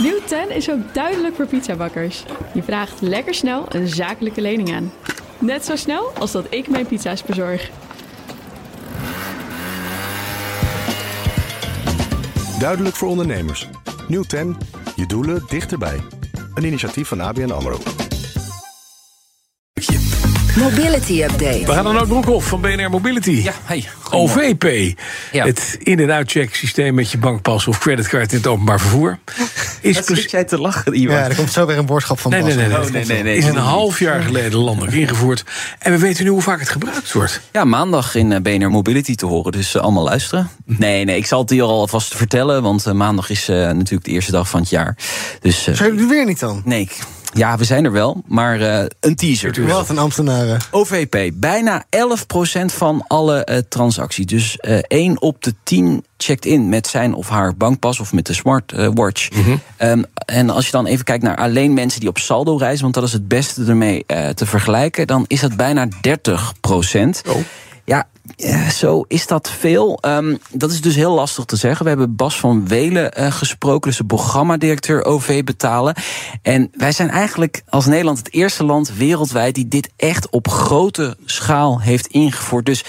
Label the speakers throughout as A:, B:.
A: Nieuw 10 is ook duidelijk voor pizzabakkers. Je vraagt lekker snel een zakelijke lening aan. Net zo snel als dat ik mijn pizza's bezorg.
B: Duidelijk voor ondernemers. Nieuw 10. Je doelen dichterbij. Een initiatief van ABN AMRO.
C: Mobility Update.
D: We gaan naar Nout Broekhoff van BNR Mobility.
E: Ja, hey.
D: OVP.
E: Ja.
D: Het in- en uitcheck systeem met je bankpas of creditcard in het openbaar vervoer. Is
E: Wat
D: precies.
E: zit jij te lachen, Iwan?
F: Ja, er komt zo weer een boodschap van
D: Nee, nee, nee. nee.
E: Oh, nee, nee, nee.
D: Is een half jaar geleden landelijk ingevoerd. En we weten nu hoe vaak het gebruikt wordt.
E: Ja, maandag in eh, BNR Mobility te horen, dus eh, allemaal luisteren. Nee, nee, ik zal het hier al alvast vertellen, want eh, maandag is eh, natuurlijk de eerste dag van het jaar. Dus eh,
F: Zijn jullie er weer niet dan?
E: nee, ik- ja, we zijn er wel, maar eh, een teaser. dus.
F: Wat een ambtenaren.
E: OVP, bijna 11% van alle eh, transacties. Dus eh 1 op de 10 checkt in met zijn of haar bankpas of met de smartwatch. Ehm, en als je dan even kijkt naar alleen mensen die op saldo reizen, want dat is het beste ermee te vergelijken, dan is dat bijna 30%. Ja, eh, zo is dat veel. Ehm, dat is dus heel lastig te zeggen. We hebben Bas van Welen eh, gesproken, dus de programmadirecteur OV betalen. En wij zijn eigenlijk als Nederland het eerste land wereldwijd die dit echt op grote schaal heeft ingevoerd. Dus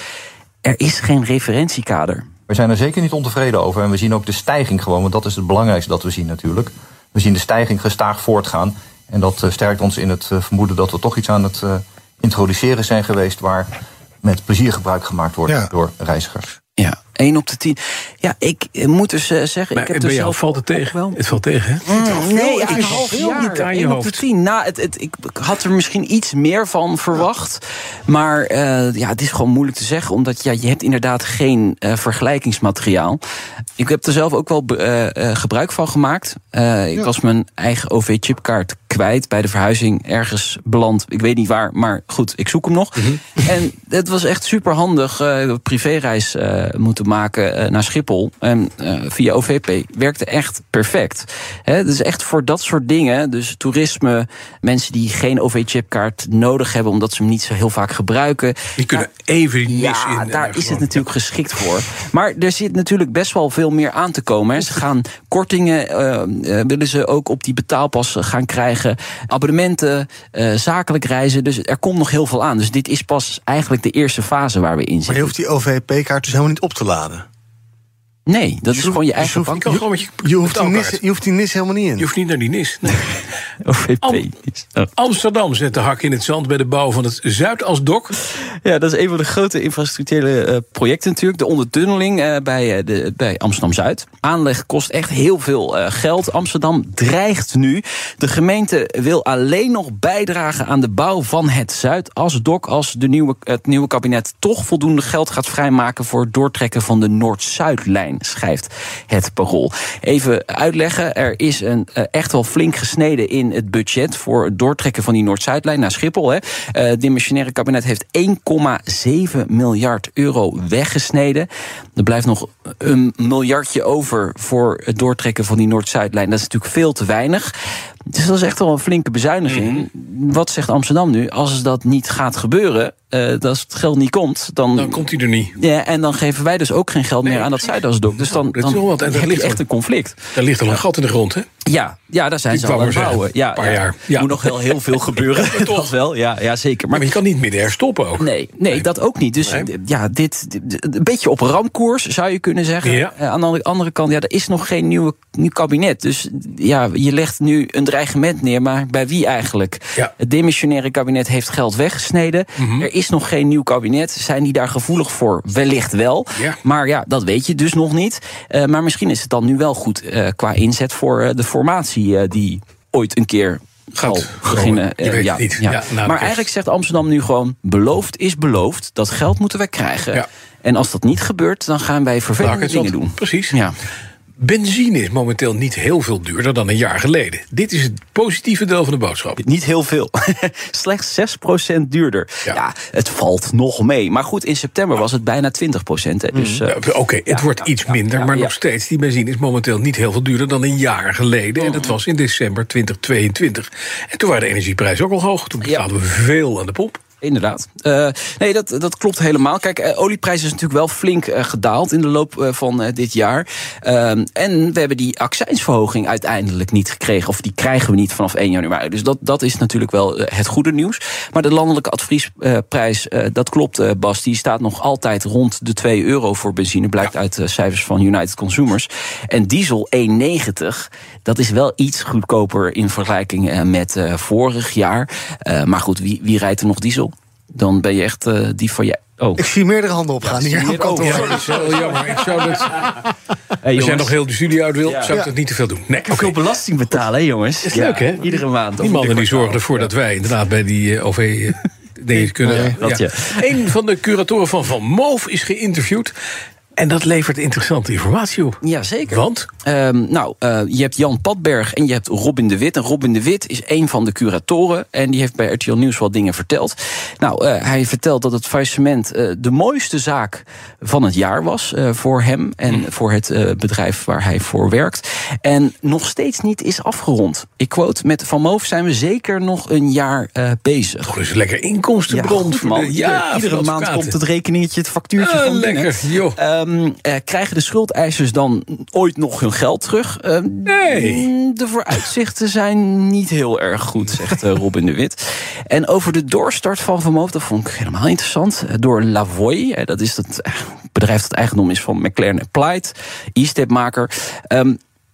E: er is geen referentiekader.
G: We zijn er zeker niet ontevreden over. En we zien ook de stijging gewoon, want dat is het belangrijkste dat we zien natuurlijk. We zien de stijging gestaag voortgaan. En dat eh, sterkt ons in het eh, vermoeden dat we toch iets aan het introduceren zijn geweest waar met plezier gebruik gemaakt wordt
F: Ja.
G: door reizigers.
E: Ja, 1 op de 10. Ja, ik eh, moet dus eh, zeggen,
D: Maar
E: ik heb
D: bij
E: er
D: jou
E: zelf
D: valt het tegen.
E: wel.
D: Het valt tegen, hè?
E: Nee,
D: het
E: een
D: is
E: half
D: niet aan je
E: één op de
D: hoofd.
E: tien. Nou, het, het, ik had er misschien iets meer van verwacht. Maar eh, ja, het is gewoon moeilijk te zeggen. Omdat ja, je hebt inderdaad geen eh, vergelijkingsmateriaal. Ik heb er zelf ook wel eh, eh, gebruik van gemaakt. Eh, ik was mijn eigen OV-chipkaart kwijt bij de verhuizing. Ergens beland. Ik weet niet waar, maar goed, ik zoek hem nog.
D: Mhm.
E: En het was echt super handig. eh privéreis eh, moeten maken eh, naar Schiphol. En eh, via OVP werkte echt perfect. Hè, dus echt voor dat soort dingen. Dus toerisme, mensen die geen OV-chipkaart nodig hebben... omdat ze hem niet zo heel vaak gebruiken.
D: Die kunnen even die nis in.
E: Ja,
D: en
E: daar is
D: gewoon-
E: het natuurlijk geschikt voor. Maar er zit natuurlijk best wel veel meer aan te komen. Ze gaan kortingen, eh, eh, willen ze ook op die betaalpas gaan krijgen. Abonnementen, eh, zakelijk reizen. Dus er komt nog heel veel aan. Dus dit is pas eigenlijk de eerste fase waar we in
F: Maar je
E: zitten.
F: hoeft die OVP-kaart dus helemaal niet op te laden. Father.
E: Nee, dat is gewoon je eigen
D: Je gewoon je,
F: Je hoeft, die nis, je hoeft die nis helemaal niet in.
D: Je hoeft niet naar die nis. Nee. Am-
E: oh.
D: Amsterdam zet de hak in het zand bij de bouw van het Zuidasdok.
E: Ja, dat is een van de grote infrastructurele eh, projecten natuurlijk. De ondertunneling eh, bij, eh, de, bij Amsterdam-Zuid. Aanleg kost echt heel veel geld. Amsterdam dreigt nu. De gemeente wil alleen nog bijdragen aan de bouw van het Zuidasdok... als de nieuwe, het nieuwe kabinet toch voldoende geld gaat vrijmaken... voor het doortrekken van de Noord-Zuidlijn, schrijft het Parool. Even uitleggen, er is een, eh, echt wel flink gesneden in het budget... voor het doortrekken van die Noord-Zuidlijn naar Schiphol. Hè. Eh, het dimensionaire kabinet heeft 1,7 miljard euro weggesneden. Er blijft nog een miljardje over voor het doortrekken van die Noord-Zuidlijn. Dat is natuurlijk veel te weinig. Dus dat is echt wel een flinke bezuiniging. Wat zegt Amsterdam nu? Als dat niet gaat gebeuren, eh, als het geld niet komt, dan.
D: Dan komt hij er niet.
E: ja, en dan geven wij dus ook geen geld meer aan dat. Zuidasdok. Dus dan,
D: dat is
E: dan
D: wel wat. En dat
E: heb
D: ligt
E: echt een conflict.
D: Daar ligt al een gat in de grond, hè?
E: Ja, ja daar zijn ze al aan het bouwen. Ja,
D: een paar
E: ja.
D: jaar. Ja.
E: moet nog heel, heel veel gebeuren.
D: toch.
E: dat wel, ja, ja zeker.
D: Maar
E: Maar
D: je kan niet midden stoppen ook.
E: Nee, nee, dat ook niet. Dus
D: Nee.
E: ja, dit, dit- een beetje op ramkoers zou je kunnen zeggen.
D: Ja.
E: Eh, aan de andere- kant, ja, er is nog geen nieuwe, nieuw kabinet. Dus ja, je legt nu een dreigement neer, maar bij wie eigenlijk?
D: Ja.
E: Het demissionaire kabinet heeft geld weggesneden.
D: Mhm.
E: Er is nog geen nieuw kabinet. Zijn die daar gevoelig voor? Wellicht wel.
D: Ja.
E: Maar ja, dat weet je dus nog niet. Eh, maar misschien is het dan nu wel goed eh, qua inzet voor eh, de formatie eh, die ooit een keer
D: Gaat
E: beginnen. Eh, ja,
D: de
E: maar eigenlijk zegt Amsterdam nu gewoon: beloofd is beloofd. Dat geld moeten wij krijgen.
D: Ja.
E: En als dat niet gebeurt, dan gaan wij vervelende dingen doen.
D: Precies.
E: Ja.
D: Benzine is momenteel niet heel veel duurder dan een jaar geleden. Dit is het positieve deel van de boodschap.
E: Niet heel veel. Slechts 6% duurder.
D: Ja.
E: Ja. het valt nog mee. Maar goed, in september was het bijna 20%. Hè, dus, eh,
D: Ja, Oké, het
E: ja,
D: wordt iets minder, maar nog steeds. Die benzine is momenteel niet heel veel duurder dan een jaar geleden. En dat was in december 2022. En toen waren de energieprijzen ook al hoog. Toen betaalden we veel aan de pomp.
E: Inderdaad. Uh, nee, dat, dat klopt helemaal. Kijk, uh, olieprijs is natuurlijk wel flink uh, gedaald in de loop van dit jaar. Ehm, en we hebben die accijnsverhoging uiteindelijk niet gekregen. Of die krijgen we niet vanaf 1 januari. Dus dat, dat is natuurlijk wel het goede nieuws. Maar de landelijke adviesprijs, dat klopt, Bas. Die staat nog altijd rond de 2 euro voor benzine. Blijkt uit cijfers van United Consumers. En diesel 1,90. Dat is wel iets goedkoper in vergelijking met vorig jaar. maar goed, wie, wie rijdt er nog diesel? Dan ben je echt uh, die van je. Oh.
F: Ik zie meerdere handen opgaan
E: Ja,
F: hier. op kantoor.
E: ook.
D: Ja, dat is wel jammer. Ik zou dat,
E: Hey,
D: als jij nog heel de studie uit wil,
E: Ja.
D: zou ik
F: Ja.
D: dat niet te veel doen. Nee,
E: veel belasting betalen, hè, jongens.
D: Is leuk, hè?
E: Iedere maand.
D: Die mannen die zorgen ervoor dat wij inderdaad bij die eh, OV eh, dingen kunnen.
F: Nee,
E: dat ja.
D: Een van de curatoren van Van Moof is geïnterviewd. En dat levert interessante informatie op.
E: Ja, zeker.
D: Want?
E: Ehm, nou, eh, je hebt Jan Padberg en je hebt Robin de Wit. En Robin de Wit is een van de curatoren. En die heeft bij RTL Nieuws wat dingen verteld. Nou, eh, hij vertelt dat het faillissement eh, de mooiste zaak van het jaar was voor hem. En
D: Hmm.
E: voor het bedrijf waar hij voor werkt. En nog steeds niet is afgerond. Ik quote, met Van Moof zijn we zeker nog een jaar bezig.
D: Toch is een lekker inkomstenbron.
E: goed, man. Iedere-
D: ja,
E: iedere maand komt het rekeningetje, het factuurtje van binnen.
D: lekker, joh.
E: Ehm, eh, krijgen de schuldeisers dan ooit nog hun geld terug? Ehm,
D: Nee.
E: De vooruitzichten zijn niet heel erg goed, zegt eh, Robin de Wit. En over de doorstart van Moof, dat vond ik helemaal interessant. Eh, Door Lavoie, eh, dat is het bedrijf dat eigendom is van McLaren Applied, e-stepmaker. Ehm,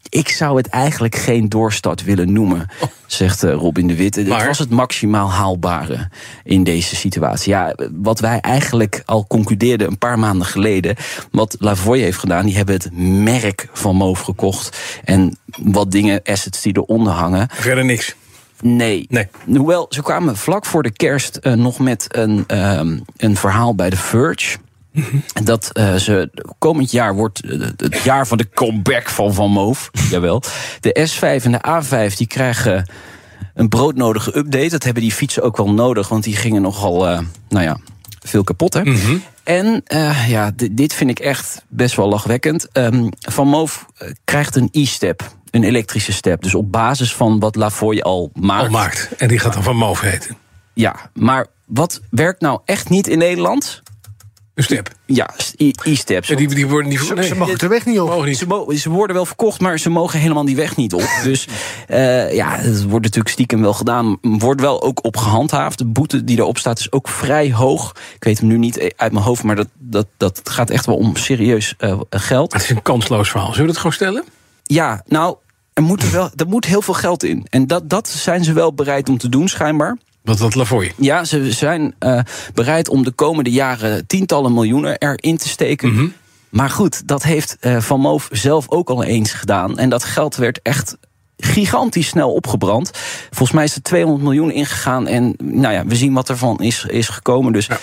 E: ik zou het eigenlijk geen doorstart willen noemen, zegt eh, Robin de Wit. Het was het maximaal haalbare in deze situatie. Ja, wat wij eigenlijk al concludeerden een paar maanden geleden. Wat Lavoie heeft gedaan, die hebben het merk van Moof gekocht. En wat dingen, assets die eronder hangen.
D: Verder niks.
E: Nee.
D: Nee.
E: Hoewel, ze kwamen vlak voor de kerst eh, nog met een, ehm, een verhaal bij The Verge. Dat eh, ze komend jaar wordt eh, het jaar van de comeback van Van Moof. Jawel. De S5 en de A5 die krijgen een broodnodige update. Dat hebben die fietsen ook wel nodig, want die gingen nogal, eh, nou ja, veel kapot. Hè? En eh, ja, di- dit vind ik echt best wel lachwekkend. Ehm, van Moof krijgt een e-step, een elektrische step. Dus op basis van wat Lavoie al maakt.
D: Al maakt. En die gaat dan Van Moof heten.
E: Ja, maar wat werkt nou echt niet in Nederland?
D: Een step.
E: Ja, e- e-steps.
D: Ja, die, die worden niet...
F: Ze,
D: nee.
F: ze mogen de weg niet op.
D: Mogen niet.
E: Ze, mo- ze worden wel verkocht, maar ze mogen helemaal die weg niet op. Dus eh, ja, het wordt natuurlijk stiekem wel gedaan. Wordt wel ook op gehandhaafd. De boete die erop staat is ook vrij hoog. Ik weet hem nu niet uit mijn hoofd, maar dat, dat, dat gaat echt wel om serieus eh, geld.
D: Het is een kansloos verhaal. Zullen we het gewoon stellen?
E: Ja, nou, er moet, er wel, er moet heel veel geld in. En dat, dat zijn ze wel bereid om te doen, schijnbaar.
D: Wat dat Lavoie.
E: Ja, ze zijn eh, bereid om de komende jaren tientallen miljoenen erin te steken.
D: Mhm.
E: Maar goed, dat heeft eh, Van Moof zelf ook al eens gedaan. En dat geld werd echt gigantisch snel opgebrand. Volgens mij is er 200 miljoen ingegaan. En nou ja, we zien wat ervan is, is gekomen. Dus ja.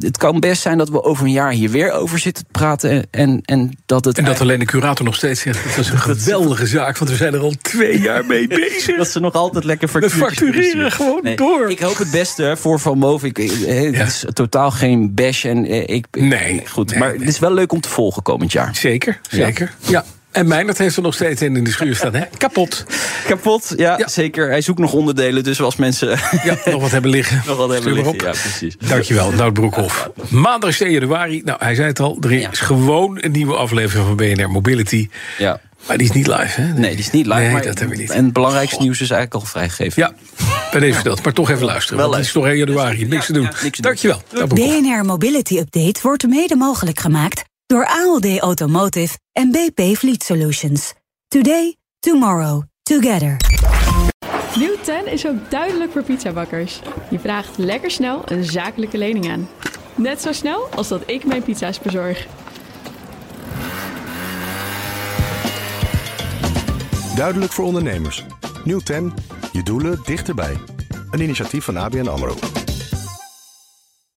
E: Het kan best zijn dat we over een jaar hier weer over zitten te praten. En, en dat het
D: En dat alleen de curator nog steeds zegt... het was een geweldige zaak, want we zijn er al twee jaar mee bezig.
E: dat ze nog altijd lekker
D: We factureren gewoon door.
E: Ik hoop het beste voor Van Moof. Ik, eh, het
D: Ja.
E: is totaal geen bash. En, eh, ik,
D: Nee,
E: goed.
D: nee,
E: maar
D: nee.
E: het is wel leuk om te volgen komend jaar.
D: Zeker, zeker. Ja. En Meijnerd heeft er nog steeds in in de schuur staan, hè? Kapot.
E: Kapot, ja,
D: Ja.
E: zeker. Hij zoekt nog onderdelen, dus als mensen
D: Ja, nog wat hebben liggen.
E: nog wat hebben liggen.
D: op.
E: Ja, precies.
D: Dankjewel, Nout Broekhoff. Maandag 6 januari. Nou, hij zei het al. Er is
E: Ja.
D: gewoon een nieuwe aflevering van BNR Mobility.
E: Ja.
D: Maar die is niet live, hè?
E: Nee, die is niet live.
D: Nee,
E: maar,
D: dat hebben we niet.
E: En het belangrijkste nieuws is eigenlijk al vrijgegeven.
D: Ja, bij deze verteld. Maar toch even luisteren.
E: Wel
D: want het is toch 1 januari. Niks te doen.
E: niks te doen.
D: Dankjewel.
H: BNR Mobility Update wordt mede mogelijk gemaakt door ALD Automotive en BP Fleet Solutions. Today, tomorrow, together.
A: Nieuw 10 is ook duidelijk voor pizzabakkers. Je vraagt lekker snel een zakelijke lening aan. Net zo snel als dat ik mijn pizza's bezorg.
B: Duidelijk voor ondernemers. Nieuw 10, je doelen dichterbij. Een initiatief van ABN AMRO.